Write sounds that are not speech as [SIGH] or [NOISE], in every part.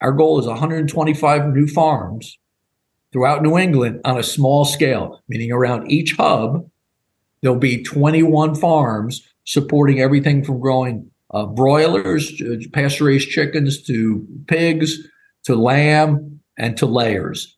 Our goal is 125 new farms throughout New England on a small scale, meaning around each hub, there'll be 21 farms supporting everything from growing uh, broilers, pasture raised chickens, to pigs, to lamb, and to layers.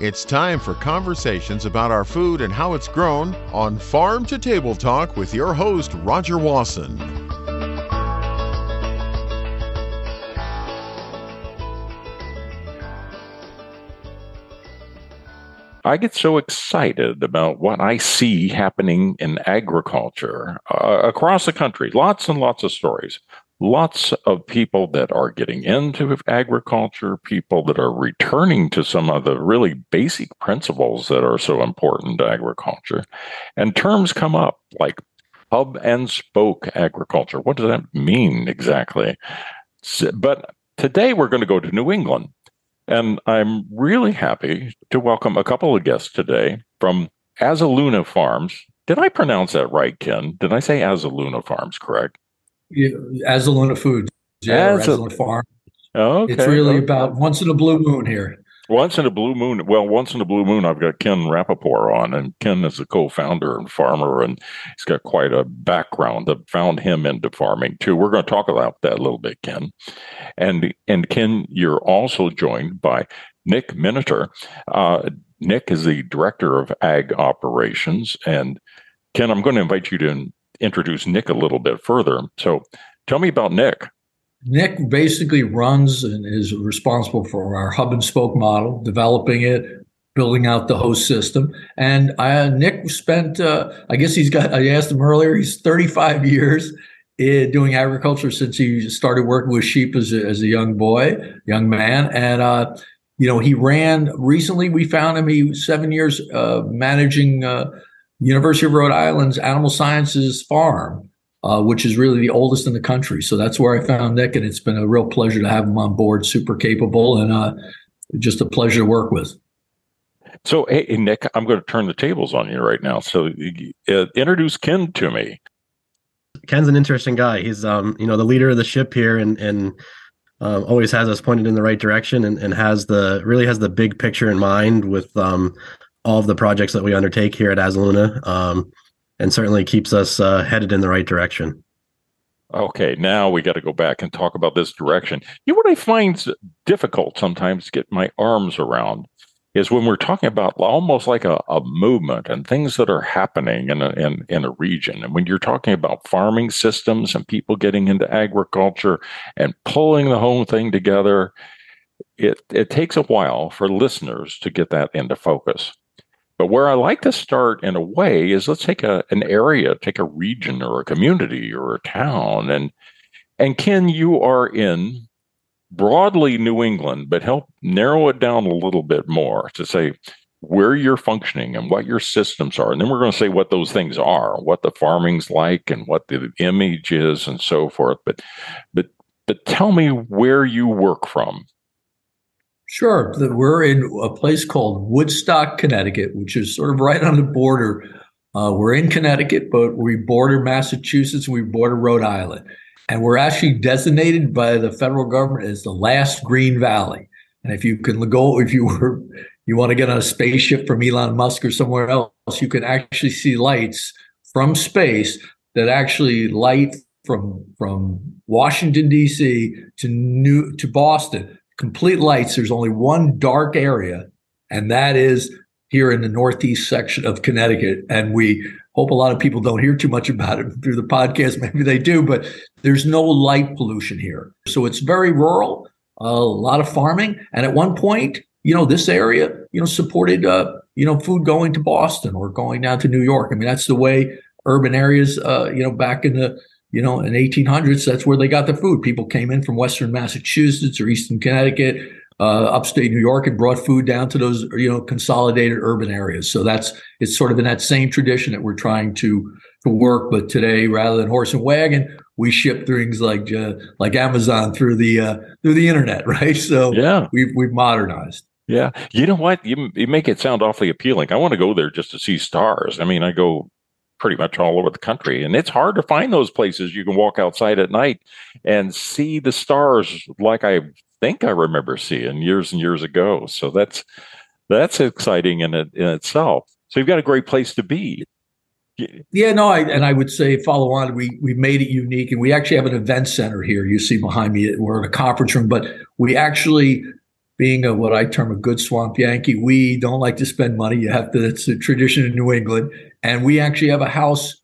It's time for conversations about our food and how it's grown on Farm to Table Talk with your host, Roger Wasson. I get so excited about what I see happening in agriculture uh, across the country. Lots and lots of stories lots of people that are getting into agriculture, people that are returning to some of the really basic principles that are so important to agriculture. And terms come up like hub and spoke agriculture. What does that mean exactly? But today we're going to go to New England. And I'm really happy to welcome a couple of guests today from Azuluna Farms. Did I pronounce that right, Ken? Did I say Azuluna Farms correct? Yeah, Azuluna Foods. Yeah, As Azuluna Farm. Okay. It's really okay. about once in a blue moon here. Once in a blue moon. Well, once in a blue moon, I've got Ken Rapoport on, and Ken is a co-founder and farmer, and he's got quite a background that found him into farming too. We're going to talk about that a little bit, Ken. And and Ken, you're also joined by Nick Miniter. Uh, Nick is the director of ag operations, and Ken, I'm going to invite you to introduce Nick a little bit further. So tell me about Nick. Nick basically runs and is responsible for our hub and spoke model, developing it, building out the host system. And uh, Nick spent, uh, I guess he's got, I asked him earlier, he's 35 years doing agriculture since he started working with sheep as a, as a young boy, young man. And, uh, you know, he ran recently, we found him, he was seven years uh, managing uh, University of Rhode Island's Animal Sciences Farm, uh, which is really the oldest in the country. So that's where I found Nick, and it's been a real pleasure to have him on board. Super capable and uh, just a pleasure to work with. So, hey, Nick, I'm going to turn the tables on you right now. So, uh, introduce Ken to me. Ken's an interesting guy. He's, um, you know, the leader of the ship here, and and um, always has us pointed in the right direction, and, and has the really has the big picture in mind with um, all of the projects that we undertake here at Azuluna, um, and certainly keeps us uh, headed in the right direction. Okay, now we got to go back and talk about this direction. You know what I find difficult sometimes to get my arms around is when we're talking about almost like a, a movement and things that are happening in a, in, in a region. And when you're talking about farming systems and people getting into agriculture and pulling the whole thing together, it, it takes a while for listeners to get that into focus. But where I like to start in a way is let's take a, an area, take a region or a community or a town. And, and Ken, you are in broadly New England, but help narrow it down a little bit more to say where you're functioning and what your systems are. And then we're going to say what those things are, what the farming's like and what the image is and so forth. But, but, but tell me where you work from Sure. That we're in a place called Woodstock, Connecticut, which is sort of right on the border. Uh, we're in Connecticut, but we border Massachusetts we border Rhode Island. And we're actually designated by the federal government as the last green valley. And if you can go, if you were, you want to get on a spaceship from Elon Musk or somewhere else, you can actually see lights from space that actually light from from Washington D.C. to New to Boston complete lights. There's only one dark area, and that is here in the northeast section of Connecticut. And we hope a lot of people don't hear too much about it through the podcast. [LAUGHS] Maybe they do, but there's no light pollution here. So it's very rural, a lot of farming. And at one point, you know, this area, you know, supported, uh, you know, food going to Boston or going down to New York. I mean, that's the way urban areas, uh, you know, back in the you know, in 1800s, that's where they got the food. People came in from Western Massachusetts or Eastern Connecticut, uh, upstate New York, and brought food down to those, you know, consolidated urban areas. So that's it's sort of in that same tradition that we're trying to to work. But today, rather than horse and wagon, we ship things like uh, like Amazon through the uh, through the internet, [LAUGHS] right? So yeah, we've we've modernized. Yeah. You know what? You, you make it sound awfully appealing. I want to go there just to see stars. I mean, I go pretty much all over the country and it's hard to find those places you can walk outside at night and see the stars like I think I remember seeing years and years ago. So that's that's exciting in it in itself. So you've got a great place to be. Yeah, no, I, and I would say follow on. We we made it unique, and we actually have an event center here. You see behind me, we're in a conference room, but we actually being a what I term a good swamp Yankee, we don't like to spend money. You have to. It's a tradition in New England, and we actually have a house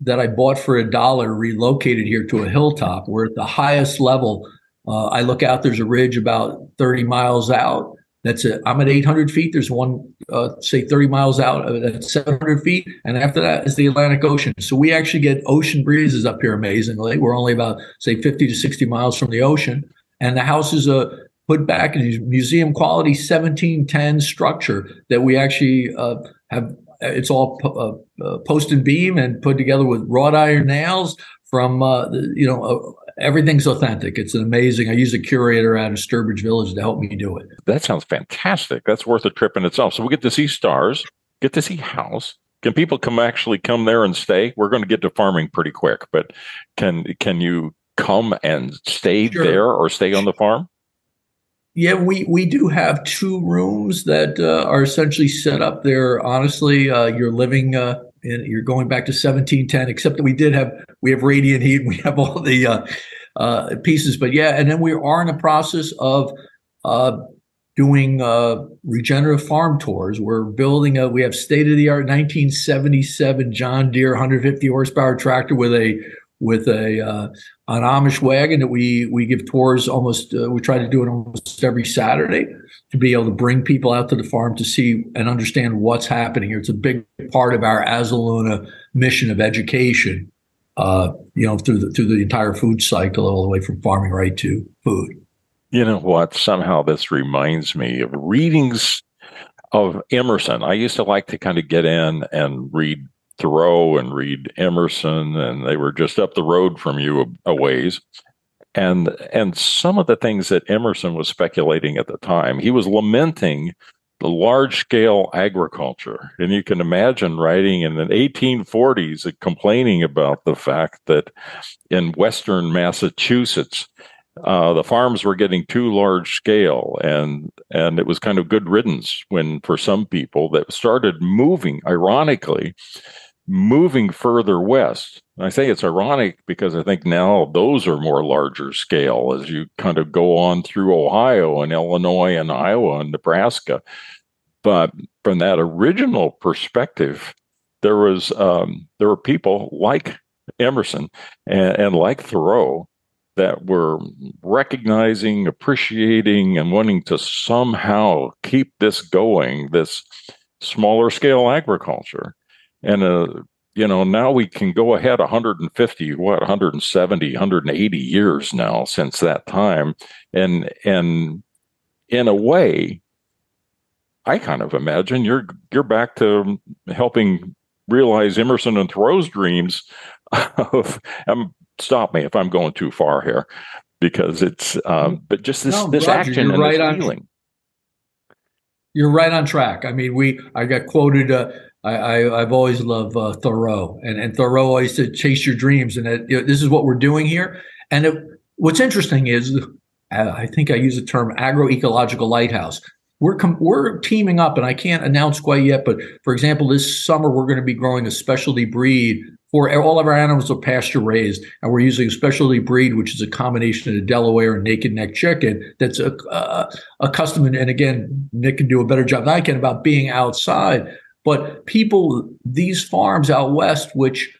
that I bought for a dollar, relocated here to a hilltop. We're at the highest level. Uh, I look out. There's a ridge about 30 miles out. That's it. I'm at 800 feet. There's one, uh, say, 30 miles out at 700 feet, and after that is the Atlantic Ocean. So we actually get ocean breezes up here. Amazingly, we're only about say 50 to 60 miles from the ocean, and the house is a put back in museum quality 1710 structure that we actually uh, have. It's all po- uh, uh, post and beam and put together with wrought iron nails from uh, you know uh, everything's authentic. It's an amazing. I use a curator out of Sturbridge Village to help me do it. That sounds fantastic. That's worth a trip in itself. So we get to see stars, get to see house. Can people come actually come there and stay? We're going to get to farming pretty quick, but can can you come and stay sure. there or stay on the farm? Yeah, we we do have two rooms that uh, are essentially set up there. Honestly, uh, you're living uh, in you're going back to 1710. Except that we did have we have radiant heat. [LAUGHS] We have all the uh, uh, pieces, but yeah, and then we are in the process of uh, doing regenerative farm tours. We're building a we have state of the art 1977 John Deere 150 horsepower tractor with a with a an Amish wagon that we we give tours almost. Uh, we try to do it almost every Saturday to be able to bring people out to the farm to see and understand what's happening here. It's a big part of our Azuluna mission of education. Uh, you know, through the through the entire food cycle, all the way from farming right to food. You know what? Somehow this reminds me of readings of Emerson. I used to like to kind of get in and read Thoreau and read Emerson, and they were just up the road from you a, ways. And and some of the things that Emerson was speculating at the time, he was lamenting the large scale agriculture. And you can imagine writing in the 1840s complaining about the fact that in Western Massachusetts, uh, the farms were getting too large scale and and it was kind of good riddance when for some people that started moving ironically moving further west. And I say it's ironic because I think now those are more larger scale as you kind of go on through Ohio and Illinois and Iowa and Nebraska. But from that original perspective, there was um, there were people like Emerson and, and like Thoreau that were recognizing, appreciating, and wanting to somehow keep this going, this smaller scale agriculture. And uh, you know now we can go ahead 150 what 170 180 years now since that time. And and in a way i kind of imagine you're you're back to helping realize emerson and thoreau's dreams [LAUGHS] of um, stop me if i'm going too far here because it's um, but just this no, this Roger, action and right this feeling on, you're right on track i mean we i got quoted uh, I, I have always loved uh, Thoreau, and and Thoreau always said, "Chase your dreams," and that, you know, this is what we're doing here. And it, what's interesting is, I think I use the term agroecological lighthouse. We're com- we're teaming up, and I can't announce quite yet. But for example, this summer we're going to be growing a specialty breed for all of our animals are pasture raised, and we're using a specialty breed, which is a combination of a Delaware and naked neck chicken. That's a, uh, accustomed, and again, Nick can do a better job than I can about being outside. But people, these farms out west, which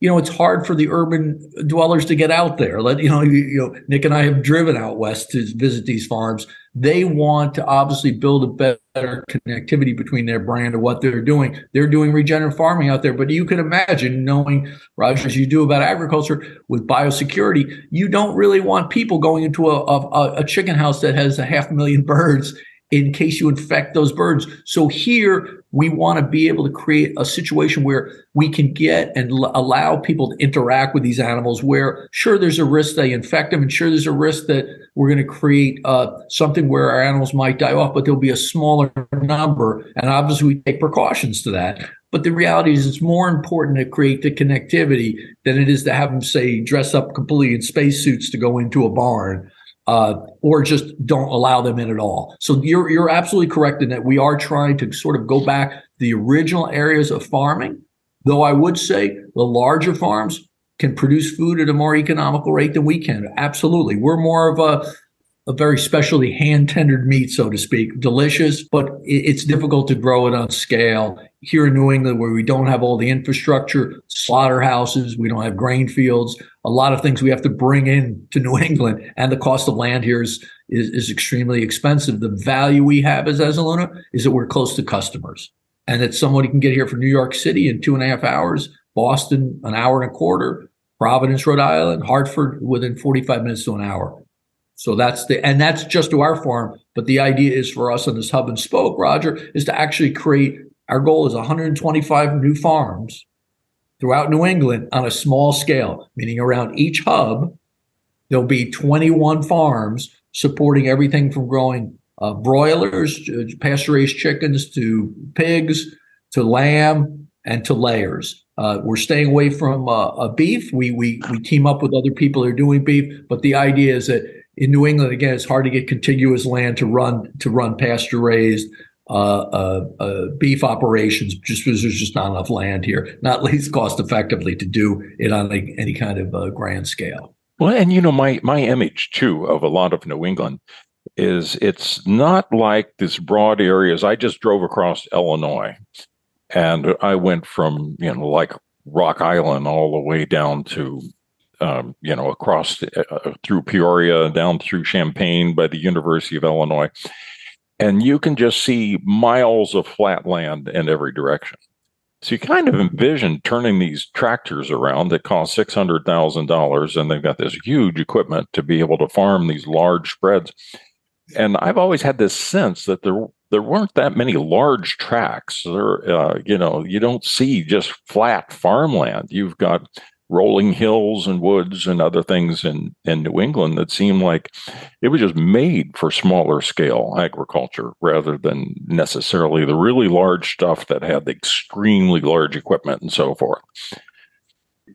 you know, it's hard for the urban dwellers to get out there. Let you know, you, you, know, Nick and I have driven out west to visit these farms. They want to obviously build a better connectivity between their brand and what they're doing. They're doing regenerative farming out there, but you can imagine knowing, Roger, as you do about agriculture with biosecurity, you don't really want people going into a, a, a chicken house that has a half million [LAUGHS] birds in case you infect those birds. So here we want to be able to create a situation where we can get and l- allow people to interact with these animals where sure there's a risk they infect them and sure there's a risk that we're going to create uh, something where our animals might die off, but there'll be a smaller number. And obviously we take precautions to that. But the reality is it's more important to create the connectivity than it is to have them say dress up completely in spacesuits to go into a barn uh, or just don't allow them in at all. So you're you're absolutely correct in that we are trying to sort of go back the original areas of farming. Though I would say the larger farms can produce food at a more economical rate than we can. Absolutely, we're more of a a very specially hand tendered meat, so to speak. Delicious, but it's difficult to grow it on scale. Here in New England, where we don't have all the infrastructure, slaughterhouses, we don't have grain fields, a lot of things we have to bring in to New [LAUGHS] England, and the cost of land here is, is, is extremely expensive. The value we have as Azuluna is that we're close to customers and that somebody can get here from New York City in two and a half hours, Boston, an hour and a quarter, Providence, Rhode Island, Hartford within 45 minutes to an hour. So that's the, and that's just to our farm. But the idea is for us on this hub and spoke, Roger, is to actually create, our goal is 125 new farms throughout New England on a small scale, meaning around each hub, there'll be 21 farms supporting everything from growing uh, broilers, uh, pasture raised chickens to pigs to lamb and to layers. Uh, we're staying away from uh, beef. We, we, we team up with other people that are doing beef, but the idea is that in New England, again, it's hard to get contiguous land to run to run pasture raised uh, uh, uh, beef operations just because there's just not enough land here, not least cost effectively to do it on any kind of uh, grand scale. Well, and you know, my my image too of a lot of New England is it's not like this broad areas. I just drove across Illinois, and I went from you know like Rock Island all the way down to um, you know, across uh, uh, through Peoria, down through Champaign by the University of Illinois. And you can just see miles of flat land in every direction. So you kind of envision turning these tractors around that cost six hundred thousand dollars, and they've got this huge equipment to be able to farm these large spreads. And I've always had this sense that there there weren't that many large tracts. There, uh, you know, you don't see just flat farmland. You've got rolling hills and woods and other things in, in New England that seemed like it was just made for smaller scale agriculture rather than necessarily the really large stuff that had the extremely large equipment and so forth.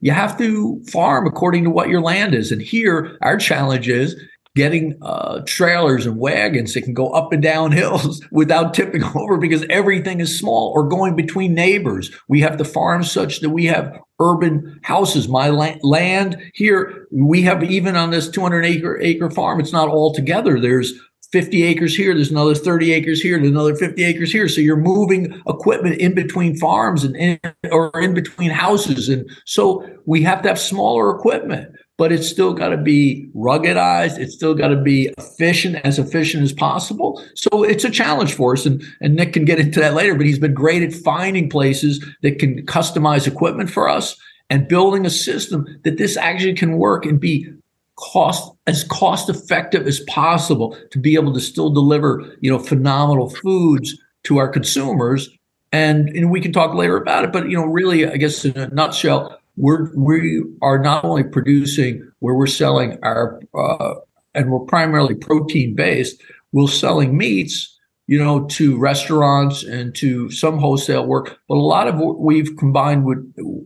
You have to farm according to what your land is. And here, our challenge is getting uh, trailers and wagons that can go up and down hills [LAUGHS] without tipping [LAUGHS] over because everything is small or going between neighbors. We have the farm such that we have urban houses. My la- land here, we have even on this 200 acre acre farm, it's not all together. There's 50 acres here, there's another 30 acres here, there's another 50 acres here. So you're moving equipment in between farms and in, or in between houses. And so we have to have smaller equipment but it's still got to be ruggedized. It's still got to be efficient, as efficient as possible. So it's a challenge for us. And, and Nick can get into that later, but he's been great at finding places that can customize equipment for us and building a system that this actually can work and be cost as cost effective as possible to be able to still deliver, you know, phenomenal foods to our consumers. And, and we can talk later about it, but you know, really, I guess in a nutshell, we're we are not only producing where we're selling our uh, and we're primarily protein based we're selling meats you know to restaurants and to some wholesale work but a lot of what we've combined with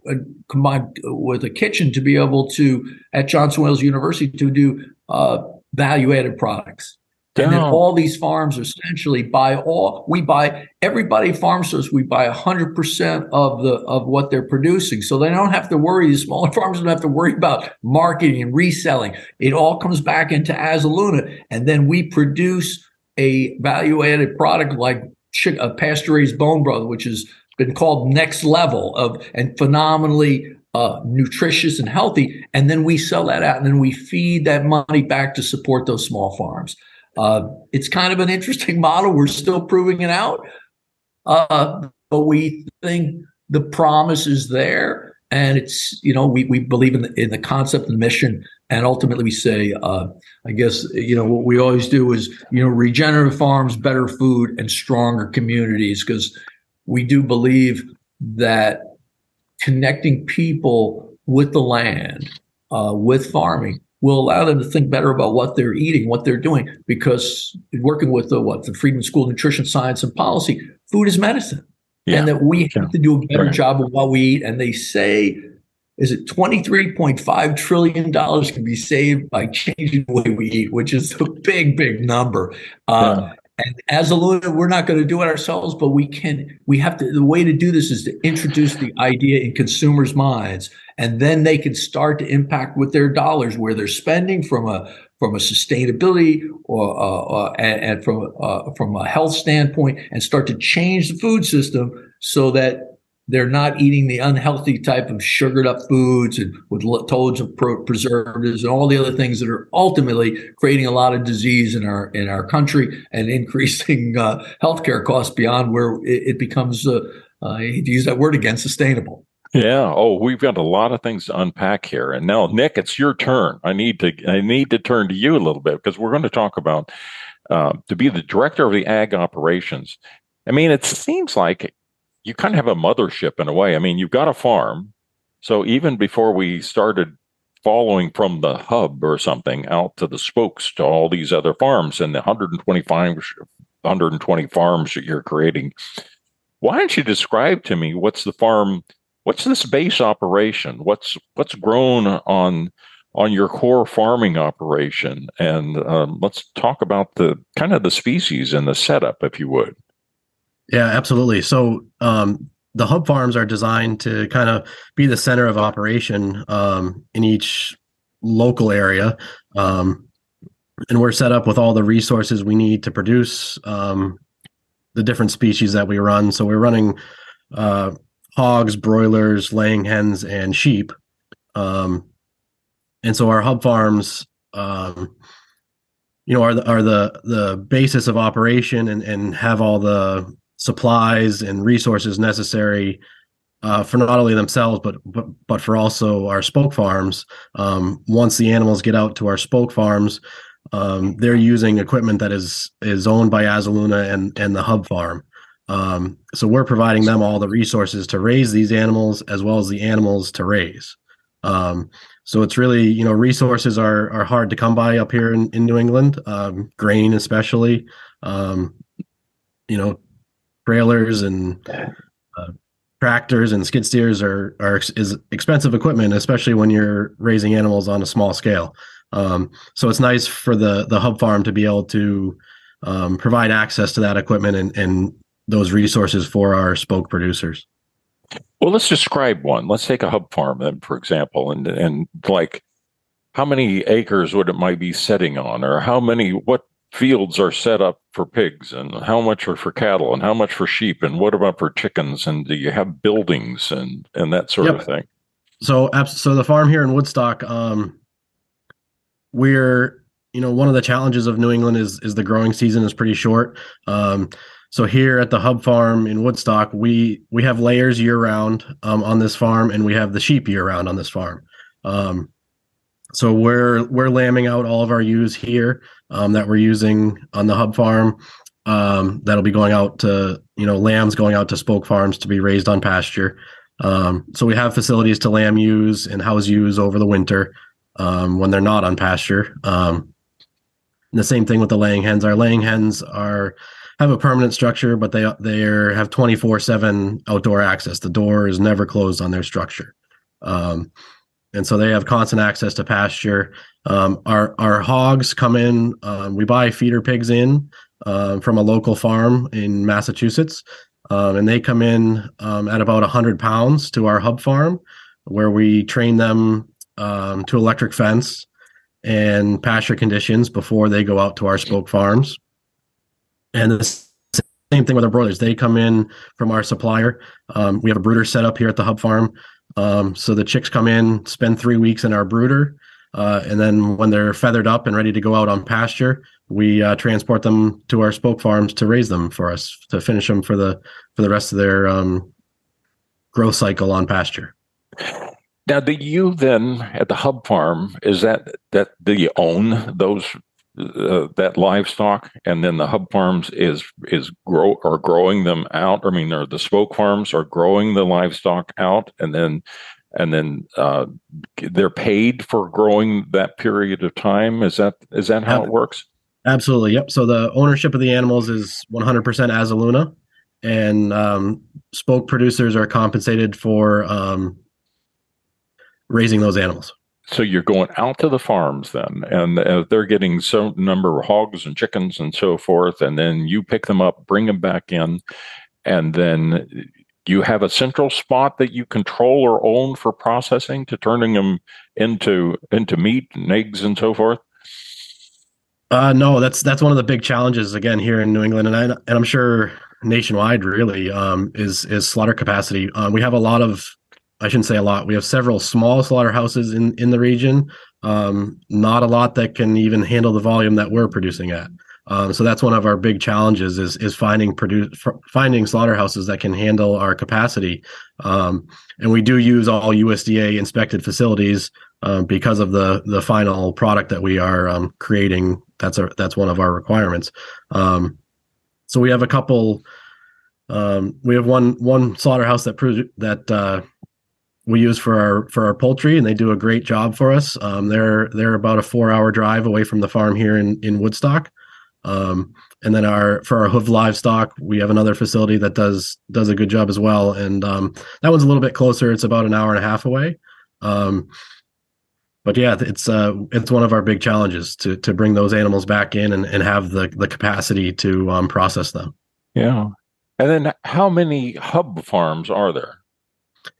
uh, combined with a kitchen to be able to at johnson wales university to do uh, value added products and then all these farms essentially buy all we buy everybody farms us we buy 100% of the of what they're producing. So they don't have to worry the smaller [LAUGHS] farmers don't have to worry about marketing and reselling. It all comes back into Azuluna and then we produce a value added product like a pasture raised bone broth which has been called next level of and phenomenally uh, nutritious and healthy. And then we sell that out and then we feed that money back to support those small farms uh, it's kind of an interesting [LAUGHS] model. We're still proving it out, uh, but we think the promise is there, and it's you know we we believe in the in the concept and mission. And ultimately we say, uh, I guess you know what we always do is you know regenerative farms, better food, and stronger communities. Because we do believe that connecting people with the land, uh, with farming, will allow them to think better about what they're eating, what they're doing. Because working with the what the Friedman School of Nutrition Science and Policy, food is medicine, Yeah. and that we have to do a better Right. job of what we eat. And they say, is it twenty three point five trillion dollars can be saved by changing the way we eat, which is a big, big number. Uh, and Azuluna, we're not going to do it ourselves, but we can. We have to. The way to do this is to introduce the idea in consumers' minds, and then they can start to impact with their dollars where they're spending from a from a sustainability or uh, uh, and, and from uh, from a health standpoint, and start to change the food system so that they're not eating the unhealthy type of sugared up foods and with lo- loads of preservatives and all the other things that are ultimately creating a lot of disease in our in our country and [LAUGHS] increasing uh, healthcare costs beyond where it, it becomes uh, uh, to use that word again sustainable. Yeah. [LAUGHS] Oh, we've got a lot of things to unpack here. And now, Nick, it's your turn. I need to I need to turn to you a little bit because we're going to talk about uh, to be the director of the ag operations. I mean, it seems like you kind of have a mothership in a way. I mean, you've got a farm. So even before we started following from the hub or something out to the spokes to all these other farms and the 125 120 farms that you're creating, why don't you describe to me what's the farm what's this base operation what's what's grown on on your core farming operation and um, let's talk about the kind of the species and the setup if you would Yeah, absolutely. So um, the hub farms are designed to kind of be the center of operation um, in each local area. Um, and we're set up with all the resources we need to produce um, the different species that we run. So we're running uh, hogs, broilers, laying hens, and sheep. Um, and so our hub farms, um, you know, are the, are the the basis of operation and and have all the supplies and resources necessary uh, for not only themselves but, but but for also our spoke farms. Um, once the animals get out to our spoke farms, um, they're using equipment that is is owned by Azuluna and and the hub farm. Um, so we're providing them all the resources to raise these animals as well as the animals to raise. Um, so it's really you know resources are are hard to come by up here in, in New England, um, grain especially. Um, you know, trailers and uh, tractors and skid steers are are is expensive equipment, especially when you're raising animals on a small scale. Um, so it's nice for the the hub farm to be able to um, provide access to that equipment and, and those resources for our spoke producers. well let's describe one let's take a hub farm then for example and and like how many acres would it might be setting on or how many what fields are set up for pigs and how much are for cattle and how much for sheep and what about for chickens and do you have buildings and and that sort Yep. of thing So, so the farm here in Woodstock, um, we're you know one of the challenges of New England is is the growing season is pretty short. Um, so here at the hub farm in Woodstock, we we have layers year round um, on this farm, and we have the sheep year round on this farm. Um, so we're we're lambing out all of our ewes here um, that we're using on the hub farm. Um, that'll be going out to you know lambs going out to spoke farms to be raised on pasture. Um, so we have facilities to lamb ewes and house ewes over the winter um, when they're not on pasture. The same thing with the laying hens. Our laying hens are have a permanent structure, but they they have twenty four seven outdoor access. The door is never closed on their structure, um, and so they have constant access to pasture. Um, our our hogs come in. Um, we buy feeder pigs in um, from a local farm in Massachusetts. Um, and they come in um, at about 100 pounds to our hub farm where we train them to electric fence and pasture conditions before they go out to our spoke farms and the same thing with our broilers. They come in from our supplier. Um, we have a brooder set up here at the hub farm. Um, so the chicks come in spend three weeks in our brooder. Uh, and then when they're feathered up and ready to go out on pasture we uh, transport them to our spoke farms to raise them for us to finish them for the for the rest of their um, growth cycle on pasture. Now, do you then at the hub farm is that that do you own those uh, that livestock, and then the hub farms is is grow are growing them out? I mean, the spoke farms are growing the livestock out, and then and then uh, they're paid for growing that period of time. Is that is that how it works? Absolutely. Yep. So the ownership of the animals is 100% Azuluna, and um, spoke producers are compensated for um, raising those animals. So you're going out to the farms then, and uh, they're getting some number of hogs and chickens and so forth, and then you pick them up, bring them back in, and then you have a central spot that you control or own for processing to turning them into into meat and eggs and so forth. Uh, no, that's that's one of the big challenges again here in New England, and I and I'm sure nationwide really um, is is slaughter capacity. Um, we have a lot of I shouldn't say a lot. We have several small slaughterhouses in in the region. Um, not a lot that can even handle the volume that we're producing at. Um, so that's one of our big challenges is is finding produce finding slaughterhouses that can handle our capacity. Um, and we do use all USDA inspected facilities um, because of the the final product that we are um, creating. That's our that's one of our requirements. Um, so we have a couple. Um, we have one one slaughterhouse that that uh, we use for our for our poultry, and they do a great job for us. Um, they're they're about a four hour drive away from the farm here in in Woodstock. Um, and then our for our hoof livestock, we have another facility that does does a good job as well. And um, that one's a little bit closer. It's about an hour and a half away. Um, but yeah, it's uh, it's one of our big challenges to to bring those animals back in and, and have the the capacity to um, process them. Yeah, and then how many hub farms are there?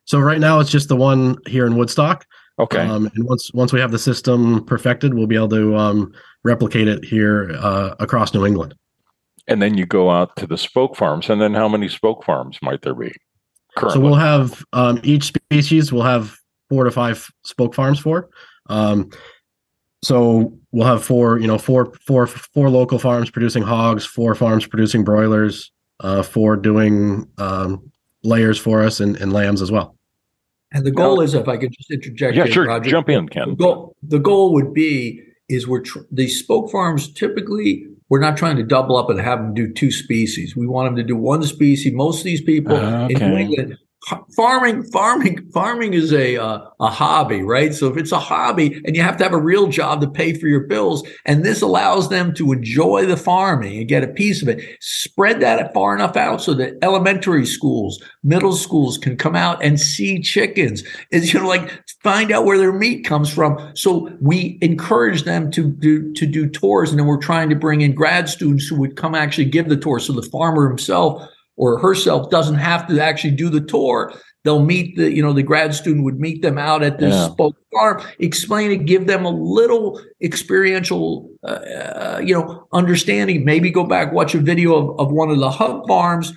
So right now it's just the one here in Woodstock. Okay. Um, and once once we have the system perfected, we'll be able to um, replicate it here uh, across New England. And then you go out to the spoke farms, and then how many spoke farms might there be? Currently? So we'll have um, each species we'll have four to five spoke farms for. Um, so we'll have four, you know, four, four, four local farms producing hogs, four farms producing broilers, uh, four doing um, layers for us and, and lambs as well. And the goal is, if I could just interject, yeah, in, sure, Roger, jump in, Ken. The goal, the goal would be is we're tr- these spoke farms typically we're not trying to double up and have them do two species. We want them to do one species. Most of these people uh, okay. in New England farming farming farming is a uh, a hobby right? So if it's a hobby and you have to have a real job to pay for your bills and this allows them to enjoy the farming and get a piece of it spread that far enough out so that elementary schools middle schools can come out and see chickens. Is you know like find out where their meat comes from. So we encourage them to do to do tours and then we're trying to bring in grad students who would come actually give the tour. So the farmer himself or herself doesn't have to actually do the tour. They'll meet the, you know, the grad student would meet them out at this yeah. spoke farm, explain it, give them a little experiential, uh, uh, you know, understanding. Maybe go back, watch a video of, of one of the hub farms.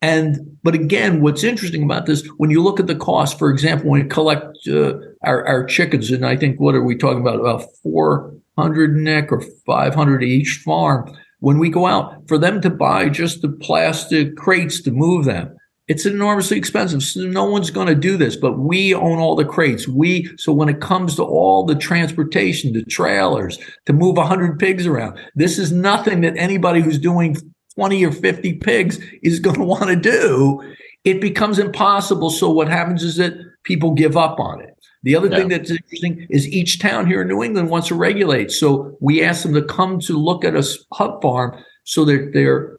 And, but again, what's interesting about this, when you look at the cost, for example, when we collect uh, our, our chickens, and I think, what are we talking about? About 400 neck or 500 each farm when we go out for them to buy just the plastic crates to move them. It's enormously expensive. So no one's going to do this but we own all the crates. We so when it comes to all the transportation the trailers to move 100 pigs around this is nothing that anybody who's doing 20 or 50 pigs is going to want to do. It becomes impossible. So what happens is that people give up on it the other yeah. thing that's interesting is each town here in New England wants to regulate. So we ask them to come to look at a hub farm so that they're,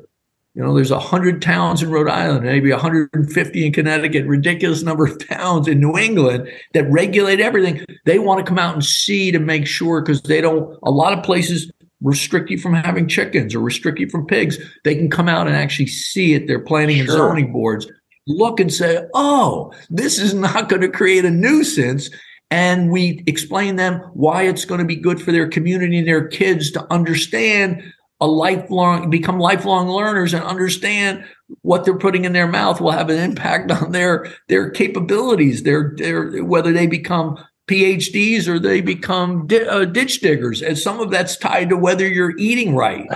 you know, there's 100 towns in Rhode Island, maybe 150 in Connecticut, ridiculous number of [LAUGHS] towns in New England that regulate everything. They want to come out and see to make sure because they don't, a lot of places restrict you from having chickens or restrict you from pigs. They can come out and actually see it. Their planning sure. and zoning boards look and say, oh, this is not going to create a nuisance. And we explain them why it's going to be good for their community and their kids to understand a lifelong, become lifelong learners and understand what they're putting in their mouth will have an impact on their, their capabilities, their, their, whether they become PhDs or they become di- uh, ditch diggers. And some of that's tied to whether you're eating right.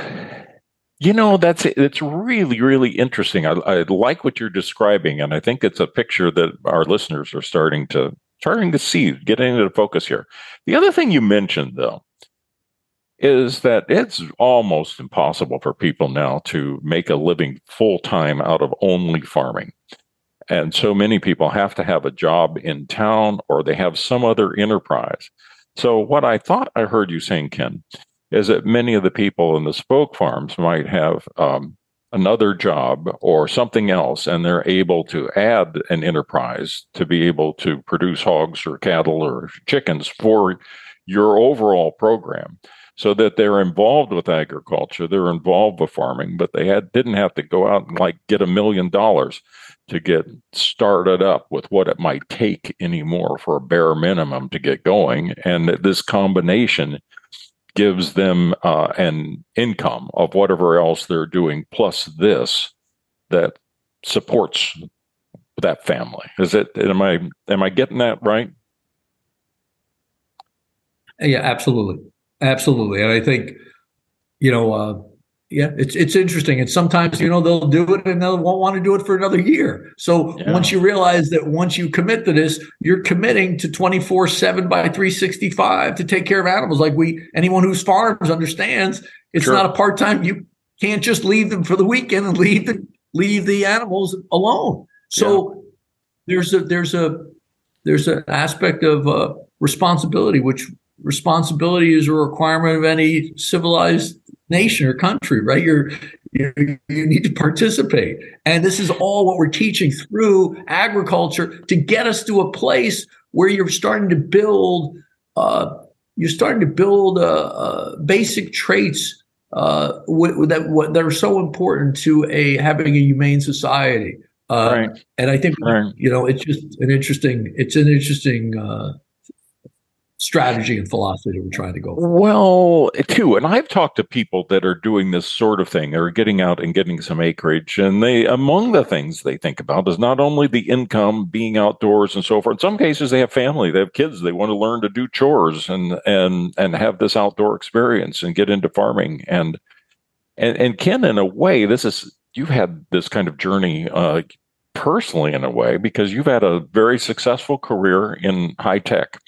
You know, that's it's really, really interesting. I, I, like what you're describing, and I think it's a picture that our listeners are starting to starting to see, getting into focus here. The other thing you mentioned, though, is that it's almost impossible for people now to make a living full time out of only farming. And so many people have to have a job in town or they have some other enterprise. So, what I thought I heard you saying, Ken, is that many of the people in the spoke farms might have um, another job or something else, and they're able to add an enterprise to be able to produce hogs or cattle or chickens for your overall program so that they're involved with agriculture, they're involved with farming, but they had didn't have to go out and like get a million dollars to get started up with what it might take anymore for a bare minimum to get going. And this combination gives them uh, an income of whatever else they're doing, plus this that supports that family. Is it? Am I am I getting that right? Yeah, absolutely, absolutely. And I think you know uh, yeah, it's it's interesting. And sometimes, you know, they'll do it and they won't want to do it for another year. So yeah. once you realize that once you commit to this, you're committing to 24-7 by 365 to take care of animals. Like we anyone who's farms understands it's sure. not a part-time. You can't just leave them for the weekend and leave the leave the animals alone. So yeah. there's a there's a there's an aspect of uh, responsibility, which responsibility is a requirement of any civilized nation or country, right? You're you, you need to participate. And this is all what we're teaching through agriculture to get us to a place where you're starting to build uh, you're starting to build uh, uh, basic traits uh, w- that w- that are so important to a having a humane society. Uh, right. And I think right. you know it's just an interesting it's an interesting uh, strategy and philosophy that we're trying to go for. Well, too, and I've talked to people that are doing this sort of thing or getting out and getting some acreage, and they among the things they think about is not only the income, being outdoors, and so forth. In some cases, they have family, they have kids, they want to learn to do chores and and and have this outdoor experience and get into farming and and and Ken, in a way, this is you've had this kind of journey. Uh, personally in a way because you've had a very successful career in high tech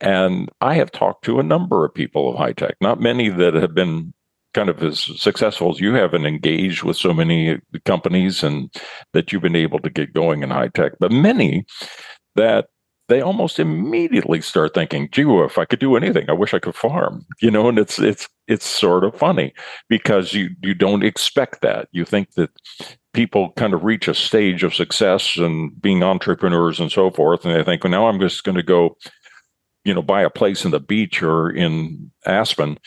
and I have talked to a number of people of high tech, not many that have been kind of as successful as you have and engaged with so many companies and that you've been able to get going in high tech, but many that they almost immediately start thinking, gee, if I could do anything, I wish I could farm. [LAUGHS] You know, and it's it's it's sort of funny because you you don't expect that. You think that people kind of reach a stage of success and being entrepreneurs and so forth, and they think, well, now I'm just going to go you know buy a place in the beach or in Aspen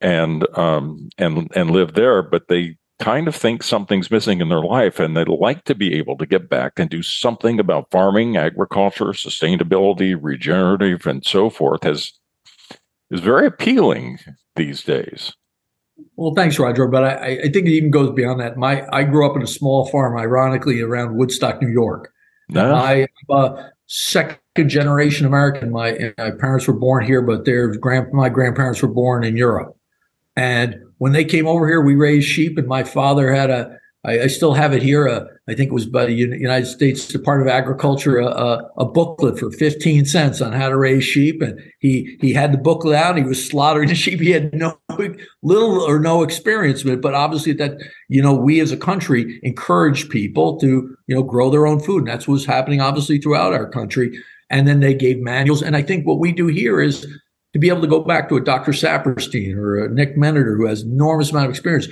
and um, and and live there, but they kind of think something's missing in their life and they'd like to be able to get back and do something about farming, agriculture, sustainability, regenerative, and so forth has is very appealing these days. Well, thanks, Roger. But I, I think it even goes beyond that. My I grew up in a small farm, ironically, around Woodstock, New York. No. My uh, second generation American. My, my parents were born here, but their grand my grandparents were born in Europe. And when they came over here, we raised sheep, and my father had a I, I still have it here. Uh, I think it was by the United States Department of Agriculture, a, a, a, booklet for 15 cents on how to raise sheep. And he he had the booklet out. He was slaughtering the sheep. He had no little or no experience with it, but obviously that you know we as a country encourage people to you know grow their own food, and that's what's happening obviously throughout our country. And then they gave manuals. And I think what we do here is to be able to go back to a Dr. Saperstein or a Nick Miniter who has enormous amount of experience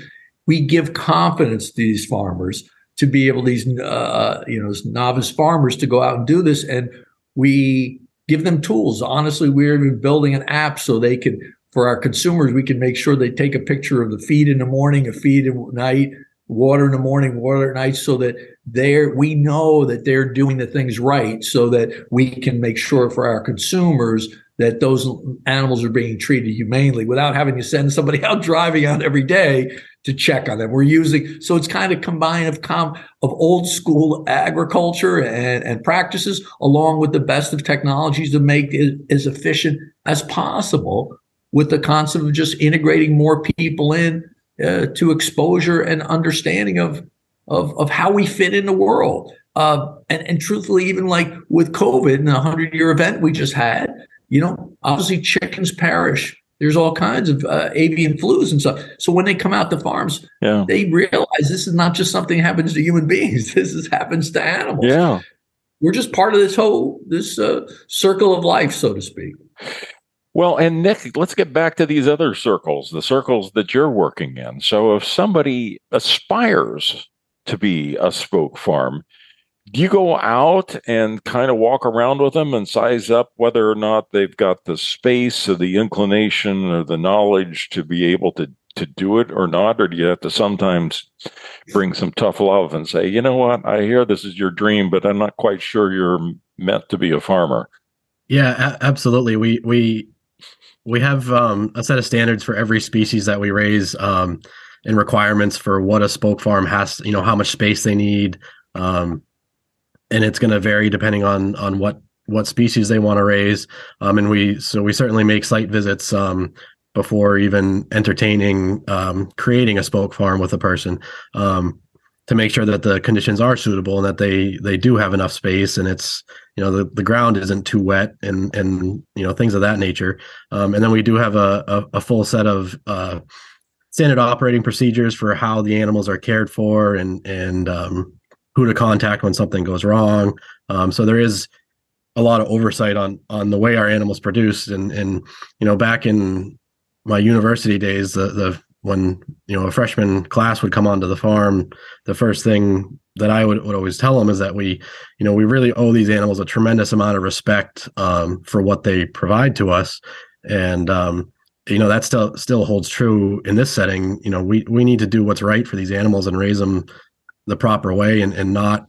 we give confidence to these farmers to be able these uh, you know novice farmers to go out and do this and we give them tools. Honestly we're even building an app so they can for our consumers we can make sure they take a picture of the feed in the morning a feed at night water in the morning water at night so that they're we know that they're doing the things right so that we can make sure for our consumers that those animals are being treated humanely without having to send somebody [LAUGHS] out driving out every day to check on them. We're using so it's kind of combined of com of old school agriculture and, and practices along with the best of technologies to make it as efficient as possible with the concept of just integrating more people in uh, to exposure and understanding of, of of how we fit in the world. Uh, and, and truthfully, even like with COVID and the 100 year event we just had, you know, obviously chickens perish. There's all kinds of uh, avian flus and stuff. So when they come out to farms, Yeah. they realize this is not just something that happens to human [LAUGHS] beings. This is, happens to animals. Yeah. We're just part of this whole this uh, circle of life, so to speak. Well, and Nick, let's get back to these other circles, the circles that you're working in. So if somebody aspires to be a spoke farm, do you go out and kind of walk around with them and size up whether or not they've got the space or the inclination or the knowledge to be able to to do it or not or do you have to sometimes bring some tough love and say you know what i hear this is your dream but i'm not quite sure you're meant to be a farmer Yeah, a- absolutely. We we we have um, a set of standards for every species that we raise, um, and requirements for what a spoke farm has. You know, how much space they need, um, and it's going to vary depending on on what what species they want to raise. Um, and we so we certainly make site visits um, before even entertaining um, creating a spoke farm with a person. Um, to make sure that the conditions are suitable and that they they do have enough space and it's you know the, the ground isn't too wet and and you know things of that nature um, and then we do have a, a, a full set of uh, standard operating procedures for how the animals are cared for and and um, who to contact when something goes wrong. Um, so there is a lot of oversight on on the way our animals produce and and you know back in my university days the the when you know a freshman class would come onto the farm the first thing that I would, would always tell them is that we, you know, we really owe these animals a tremendous amount of respect um, for what they provide to us, and um, you know that still still holds true in this setting. You know, we we need to do what's right for these animals and raise them the proper way, and and not,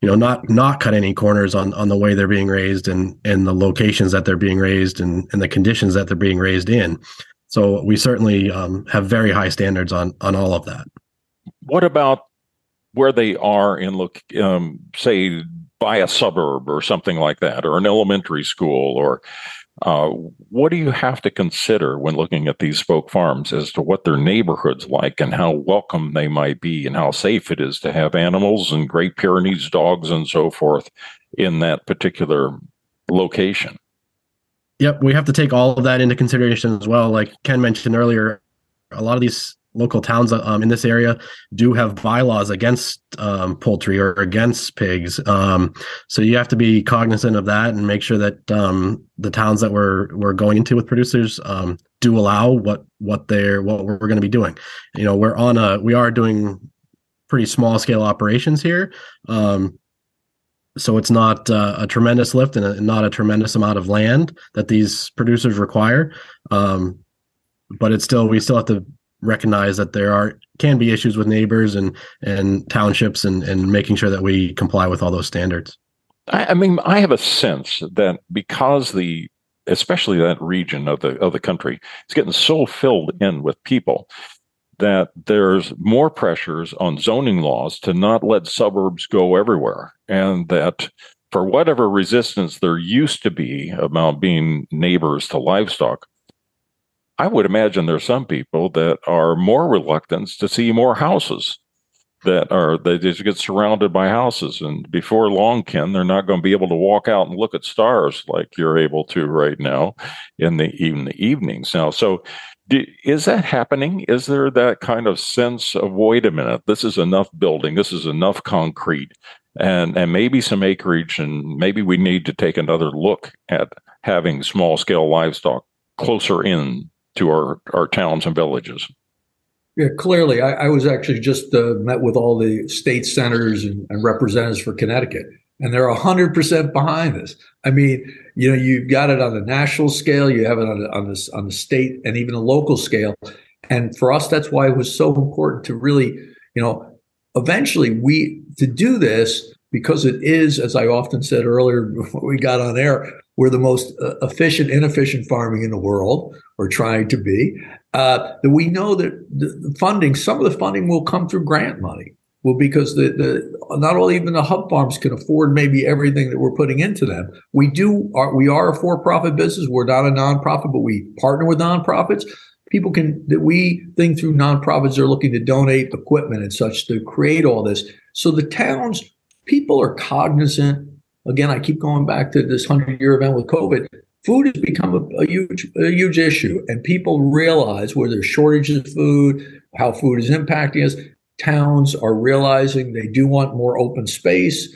you know, not not cut any corners on on the way they're being raised and and the locations that they're being raised and and the conditions that they're being raised in. So we certainly um, have very high standards on on all of that. what about where they are in look um, say by a suburb or something like that or an elementary school or uh, what do you have to consider when looking at these spoke farms as to what their neighborhoods like and how welcome they might be and how safe it is to have animals and great pyrenees dogs and so forth in that particular location Yep, we have to take all of that into consideration as well. Like Ken mentioned earlier, a lot of these local towns um, in this area do have bylaws against um, poultry or against pigs. Um, so you have to be cognizant of that and make sure that um, the towns that we're we're going into with producers um, do allow what what they're what we're going to be doing. You know, we're on a we are doing pretty small scale operations here. Um, so it's not uh, a tremendous lift and a, not a tremendous amount of land that these producers require but it's still we still have to recognize that there are can be issues with neighbors and and townships and and making sure that we comply with all those standards. I, I mean, I have a sense that because the, especially that region of the of the country, is getting so filled in with people, that there's more pressures on zoning laws to not let suburbs go everywhere, and that for whatever resistance there used to be about being neighbors to livestock, I would imagine there's some people that are more reluctant to see more houses that are they just get surrounded by houses. And before long ken they're not going to be able to walk out and look at stars like you're able to right now in the even the evenings. Now so do, is that happening? Is there that kind of sense of wait a minute this is enough building this is enough concrete and and maybe some acreage and maybe we need to take another look at having small scale livestock closer in to our our towns and villages Yeah, clearly. I, I was actually just uh, met with all the state senators and, and representatives for Connecticut, and they're 100% behind this. I mean, you know, you've got it on the national scale, you have it on the, on, the, on the state and even a local scale. And for us, that's why it was so important to really, you know, eventually we, to do this, because it is, as I often said earlier before we got on air, we're the most uh, efficient, inefficient farming in the world, or trying to be. Uh, that we know that the funding, some of the funding will come through grant money. Well, because the, the not all even the hub farms can afford maybe everything that we're putting into them. We do are we are a for-profit business. We're not a nonprofit, but we partner with nonprofits. People can that we think through nonprofits are looking to donate equipment and such to create all this. So the towns people are cognizant. Again, I keep going back to this hundred year event with COVID. Food has become a, a, huge, a huge issue, and people realize where there's shortages of food, how food is impacting us. Towns are realizing they do want more open space.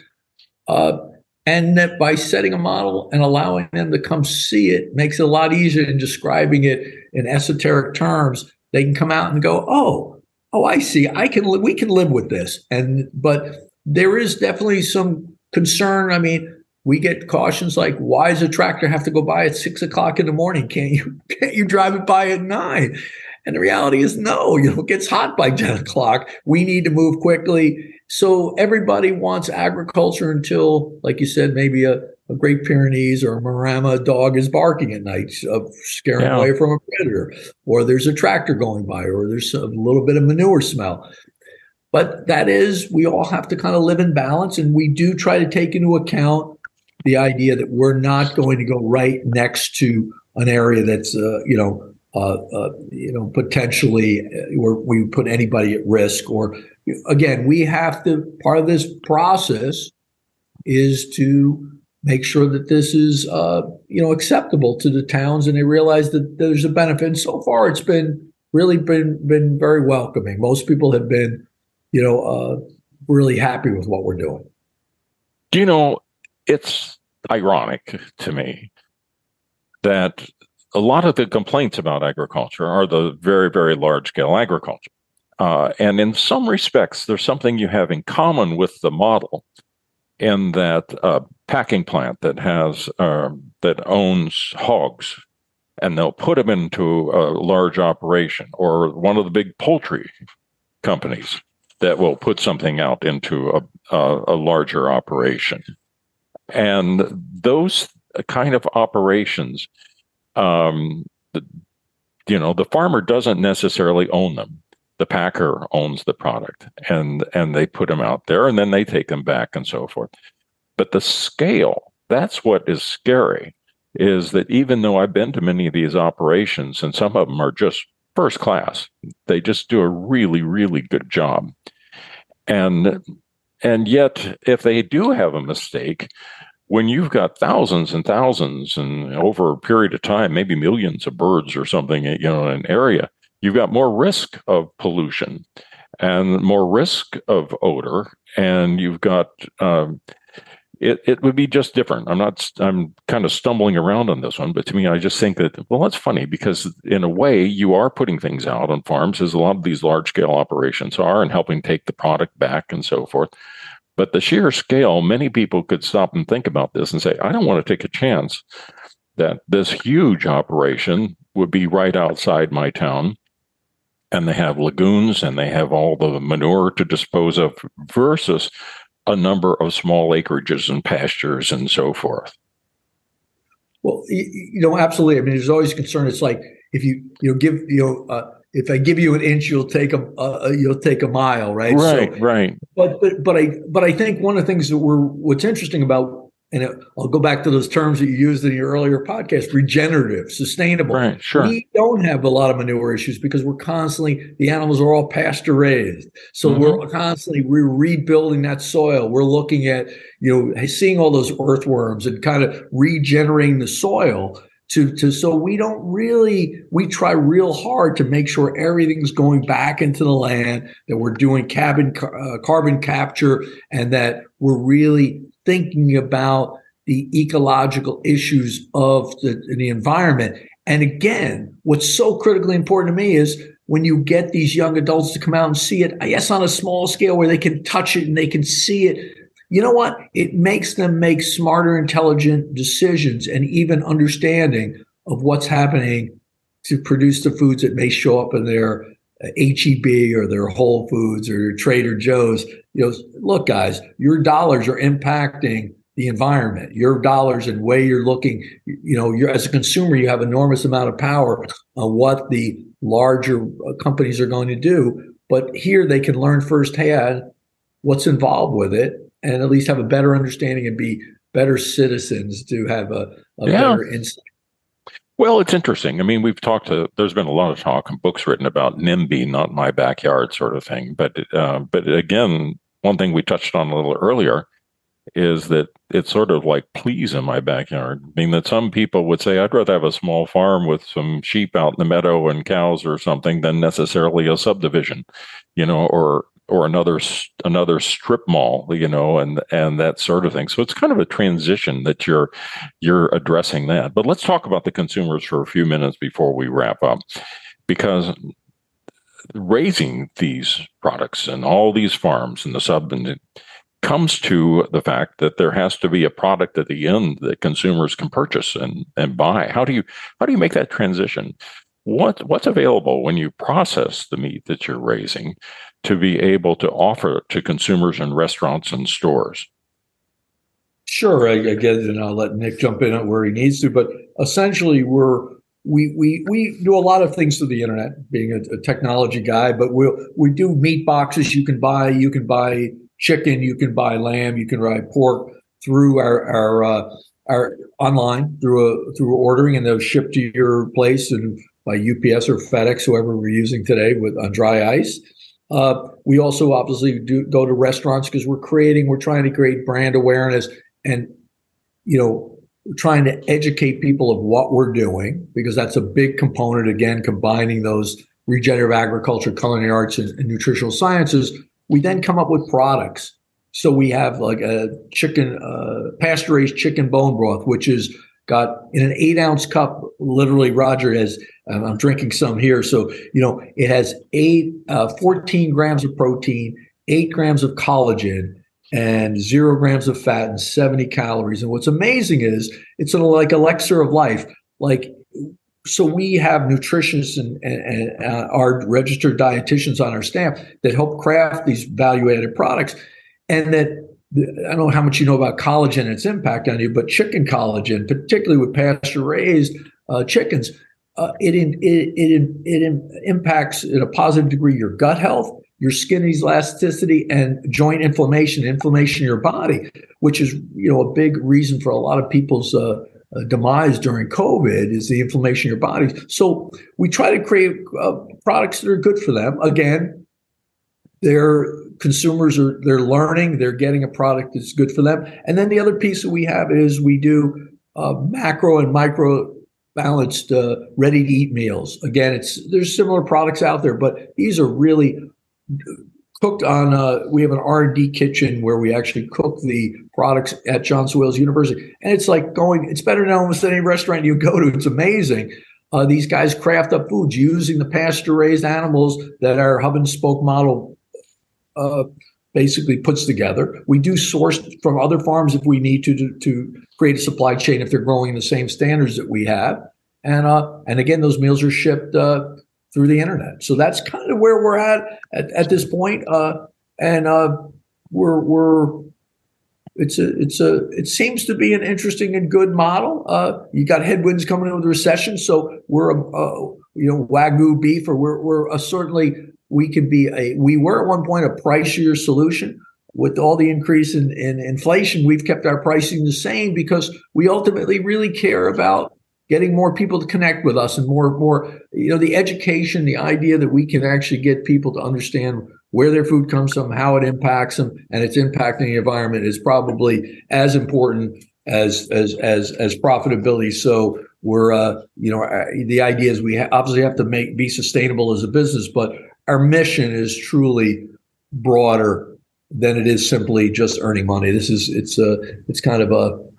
Uh, and that by setting a model and allowing them to come see it makes it a lot easier than describing it in esoteric terms. They can come out and go, "Oh, oh, I see. I can. Li- we can live with this." And but there is definitely some concern. I mean, we get cautions like, "Why does a tractor have to go by at six o'clock in the morning? Can't you [LAUGHS] can't you drive it by at nine? And the reality is, no. You know, it gets hot by ten o'clock. We need to move quickly so everybody wants agriculture until, like you said, maybe a, a Great Pyrenees or a Maremma dog is barking at night, uh, scaring yeah. away from a predator, or there's a tractor going by, or there's a little bit of manure smell. But that is, we all have to kind of live in balance, and we do try to take into account the idea that we're not going to go right next to an area that's, uh, you know, uh, uh, you know, potentially uh, where we put anybody at risk. Or again, we have to. Part of this process is to make sure that this is, uh, you know, acceptable to the towns, and they realize that there's a benefit. And so far, it's been really been been very welcoming. Most people have been, you know, uh, really happy with what we're doing. Do you know? It's ironic to me that a lot of the complaints about agriculture are the very, very large scale agriculture. Uh, and in some respects, there's something you have in common with the model in that uh, packing plant that has uh, that owns hogs, and they'll put them into a large operation, or one of the big poultry companies that will put something out into a, a, a larger operation. And those kind of operations um, the, you know, the farmer doesn't necessarily own them. The packer owns the product, and and they put them out there, and then they take them back, and so forth. But the scale, that's what is scary, is that even though I've been to many of these operations, and some of them are just first class, they just do a really, really good job. And and yet, if they do have a mistake, when you've got thousands and thousands and over a period of time, maybe millions of birds or something, you know, in an area, you've got more risk of pollution and more risk of odor, and you've got um, it. It would be just different. I'm not. I'm kind of stumbling around on this one, but to me, I just think that well, that's funny because in a way, you are putting things out on farms, as a lot of these large scale operations are, and helping take the product back and so forth. But the sheer scale, many people could stop and think about this and say, I don't want to take a chance that this huge operation would be right outside my town. And they have lagoons and they have all the manure to dispose of versus a number of small acreages and pastures and so forth. Well, you know, absolutely. I mean, there's always concern. It's like if you you know give you know uh, if I give you an inch, you'll take a uh, you'll take a mile, right? Right, so, right. But but but I but I think one of the things that we're what's interesting about and it, I'll go back to those terms that you used in your earlier podcast: regenerative, sustainable. Right, sure. We don't have a lot of manure issues because we're constantly the animals are all pasture raised, so mm-hmm. we're constantly we're rebuilding that soil. We're looking at you know seeing all those earthworms and kind of regenerating the soil to to so we don't really we try real hard to make sure everything's going back into the land that we're doing carbon uh, carbon capture and that we're really thinking about the ecological issues of the, the environment and again what's so critically important to me is when you get these young adults to come out and see it yes on a small scale where they can touch it and they can see it you know what? It makes them make smarter, intelligent decisions and even understanding of what's happening to produce the foods that may show up in their HEB or their Whole Foods or your Trader Joe's. You know, look, guys, your dollars are impacting the environment. Your dollars and way you're looking, you know, you're as a consumer, you have enormous amount of power on what the larger uh, companies are going to do. But here they can learn firsthand what's involved with it and at least have a better understanding and be better citizens to have a, a yeah. better insight. Well, it's interesting. I mean, we've talked to. There's been a lot of talk and books written about NIMBY, not my backyard, sort of thing. But uh, but again, one thing we touched on a little earlier is that it's sort of like please in my backyard. I mean that some people would say I'd rather have a small farm with some sheep out in the meadow and cows or something than necessarily a subdivision, you know, or or another another strip mall, you know, and and that sort of thing. So it's kind of a transition that you're you're addressing that. But let's talk about the consumers for a few minutes before we wrap up, because raising these products and all these farms and the sub and comes to the fact that there has to be a product at the end that consumers can purchase and, and buy. How do you how do you make that transition? What what's available when you process the meat that you're raising to be able to offer to consumers in restaurants and stores? Sure, I, I get it, and I'll let Nick jump in where he needs to. But essentially, we're we we we do a lot of things through the internet, being a, a technology guy. But we we'll, we do meat boxes you can buy. You can buy chicken, you can buy lamb, you can buy pork through our our uh, our online through a through ordering, and they'll ship to your place and by UPS or FedEx, whoever we're using today, with on dry ice. Uh, we also obviously do go to restaurants because we're creating, we're trying to create brand awareness and you know trying to educate people of what we're doing because that's a big component. Again, combining those regenerative agriculture, culinary arts, and, and nutritional sciences we then come up with products. So we have like a chicken, uh, pasture raised chicken bone broth, which is got in an eight ounce cup. Literally, Roger has. Um, I'm drinking some here, so you know it has eight, uh, 14 grams of protein, eight grams of collagen, and zero grams of fat and 70 calories. And what's amazing is it's like elixir of life. Like so we have nutritionists and, and, and uh, our registered dietitians on our staff that help craft these value-added products, and that I don't know how much you know about collagen and its impact on you, but chicken collagen, particularly with pasture-raised uh, chickens, uh, it, it, it it impacts in a positive degree your gut health, your skin elasticity, and joint inflammation, inflammation in your body, which is you know a big reason for a lot of people's uh, uh, demise during COVID is the inflammation in your body. So we try to create uh, products that are good for them. Again, their consumers are they're learning, they're getting a product that's good for them. And then the other piece that we have is we do uh, macro and micro balanced uh, ready to eat meals. Again, it's there's similar products out there, but these are really cooked on uh, we have an r&d kitchen where we actually cook the products at Johnson & Wales university and it's like going it's better than almost any restaurant you go to it's amazing uh, these guys craft up foods using the pasture raised animals that our hub and spoke model uh, basically puts together we do source from other farms if we need to, to, to create a supply chain if they're growing the same standards that we have and uh, and again those meals are shipped uh, through the internet. So that's kind of where we're at at, at this point. Uh, and uh, we're we're it's a it's a it seems to be an interesting and good model. Uh, you got headwinds coming in with the recession, so we're a, a you know wagyu beef, or we're we're certainly we could be a we were at one point a pricier solution. With all the increase in, in inflation, we've kept our pricing the same because we ultimately really care about getting more people to connect with us and more more you know the education the idea that we can actually get people to understand where their food comes from how it impacts them and it's impacting the environment is probably as important as as as as profitability so we're uh you know uh, the idea is we obviously have to make be sustainable as a business but our mission is truly broader than it is simply just earning money this is it's a it's kind of a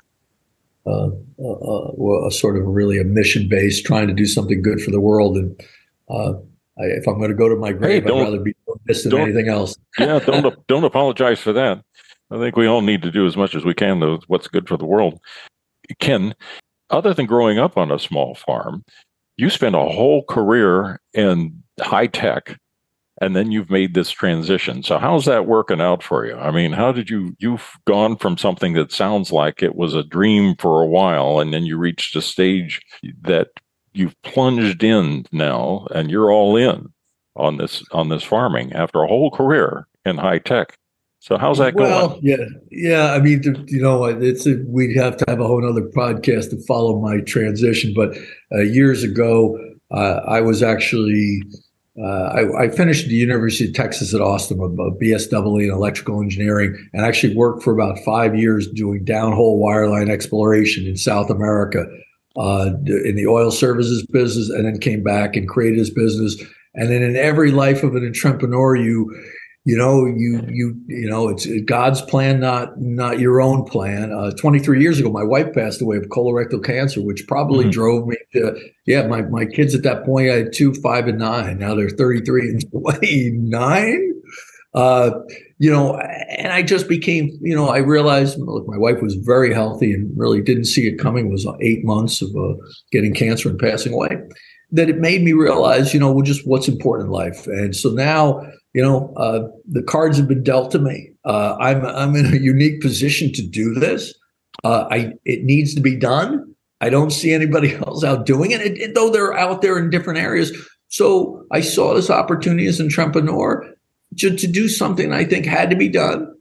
uh, uh, a sort of really a mission based, trying to do something good for the world. And uh, I, if I'm going to go to my grave, hey, I'd rather be this than anything else. [LAUGHS] yeah, don't don't apologize for that. I think we all need to do as much as we can to what's good for the world. Ken, other than growing up on a small farm, you spent a whole career in high tech and then you've made this transition. So how's that working out for you? I mean, how did you you've gone from something that sounds like it was a dream for a while and then you reached a stage that you've plunged in now and you're all in on this on this farming after a whole career in high tech. So how's that well, going? Yeah, yeah. I mean, you know, it's a, we'd have to have a whole other podcast to follow my transition. But uh, years ago, uh, I was actually uh, I, I, finished the University of Texas at Austin with a BSW in electrical engineering, and actually worked for about five years doing downhole wireline exploration in South America uh, in the oil services business, and then came back and created his business. And then in every life of an entrepreneur, you you know you you you know it's god's plan not not your own plan. Uh, 23 years ago my wife passed away of colorectal cancer which probably mm-hmm. drove me to yeah my, my kids at that point i had two five and nine. Now they're 33 and 29 uh, you know and i just became you know i realized look my wife was very healthy and really didn't see it coming. It was eight months of uh, getting cancer and passing away. That it made me realize you know well, just what's important in life. And so now you know, uh, the cards have been dealt to me. Uh, I'm I'm in a unique position to do this. Uh, I it needs to be done. I don't see anybody [LAUGHS] else out doing it, it, it, though they're out there in different areas. So I saw this opportunity as an entrepreneur to, to do something I think had to be done.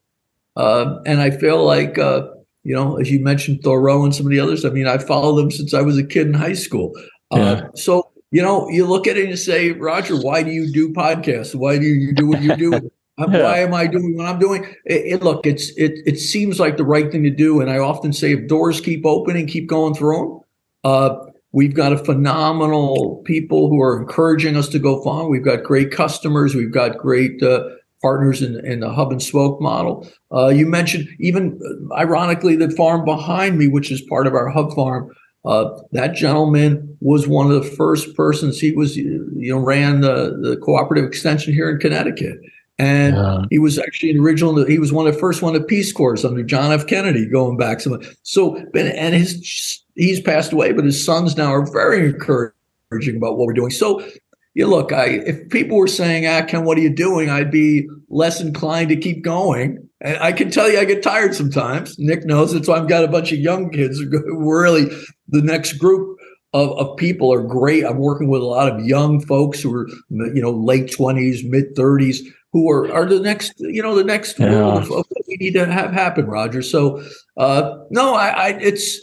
Uh, and I feel like, uh, you know, as you mentioned, Thoreau and some of the others, I mean, I followed them since I was a kid in high school. Uh, yeah. So you know, you look at it and you say, Roger, why do you do podcasts? Why do you do what you do? [LAUGHS] Why am I doing what I'm doing? It, it, look, it's it it seems like the right thing to do, and I often say, if doors keep opening, keep going through them. Uh, we've got a phenomenal people who are encouraging us to go farm. We've got great customers. We've got great uh, partners in, in the hub and spoke model. Uh, you mentioned even uh, ironically the farm behind me, which is part of our hub farm. Uh, that gentleman was one of the first persons. He was, you know, ran the, the cooperative extension here in Connecticut, and yeah. he was actually an original. He was one of the first one of Peace Corps under John F. Kennedy, going back some. So, and his he's passed away, but his sons now are very encouraging about what we're doing. So, you look, I if people were saying, "Ah, Ken, what are you doing?" I'd be less inclined to keep going. And I can tell you, I get tired sometimes. Nick knows it, so I've got a bunch of young kids who really the next group of, of people are great. I'm working with a lot of young folks who are, you know, late 20s, mid 30s, who are, are the next, you know, the next yeah. world of, of, what we need to have happen, Roger. So, uh, no, I, I, it's,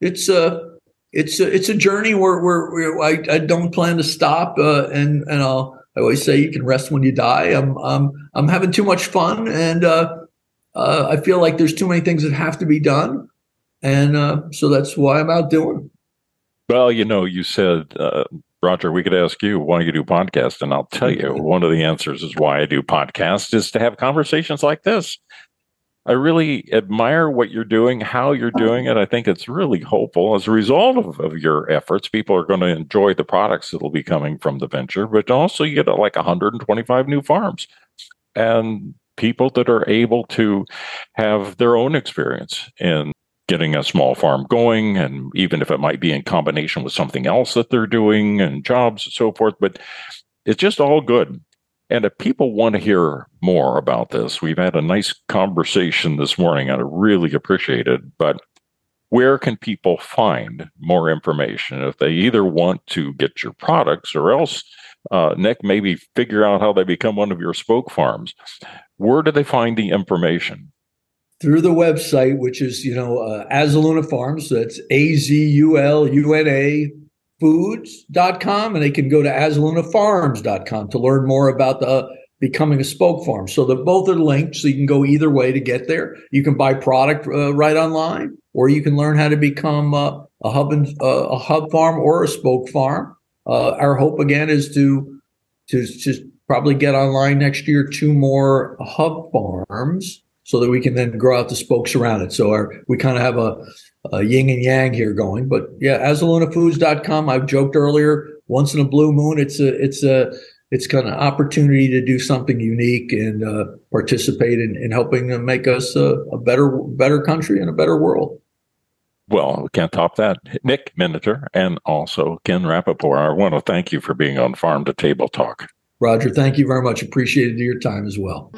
it's, uh, it's a, it's a journey where, where, where I, I don't plan to stop. Uh, and, and I'll, I always say you can rest when you die. I'm, I'm, I'm having too much fun. And, uh, uh, I feel like there's too many things that have to be done. And uh, so that's why I'm out doing. Well, you know, you said, uh, Roger, we could ask you why you do podcasts, and I'll tell you one of the answers is why I do podcasts is to have conversations like this. I really admire what you're doing, how you're doing it. I think it's really hopeful. As a result of, of your efforts, people are going to enjoy the products that will be coming from the venture, but also you get like 125 new farms. And people that are able to have their own experience in getting a small farm going and even if it might be in combination with something else that they're doing and jobs and so forth but it's just all good. And if people want to hear more about this we've had a nice conversation this morning and i really appreciate it but where can people find more information? If they either want to get your products or else uh, nick maybe figure out how they become one of your spoke farms where do they find the information through the website, which is, you know, uh, Azuluna Farms. That's A Z U L U N A foods.com. And they can go to azulunafarms.com to learn more about the becoming a spoke farm. So the both are linked, so you can go either way to get there. You can buy product uh, right online, or you can learn how to become uh, a hub and uh, a hub farm or a spoke farm. Uh, our hope again is to to just probably get online next year two more hub farms so that we can then grow out the spokes around it. So our, we kind of have a, a, yin and yang here going. But yeah, azulunafoods.com. I've joked earlier, once in a blue moon, it's a it's a it's kind of opportunity to do something unique and uh, participate in, in helping to make us a, a, better better country and a better world. Well, we can't top that. Nick Miniter and also Ken Rapoport. I want to thank you for being on Farm to Table Talk. Roger, thank you very much. Appreciated your time as well.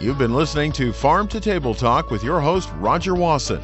You've been listening to Farm to Table Talk with your host, Roger Wasson.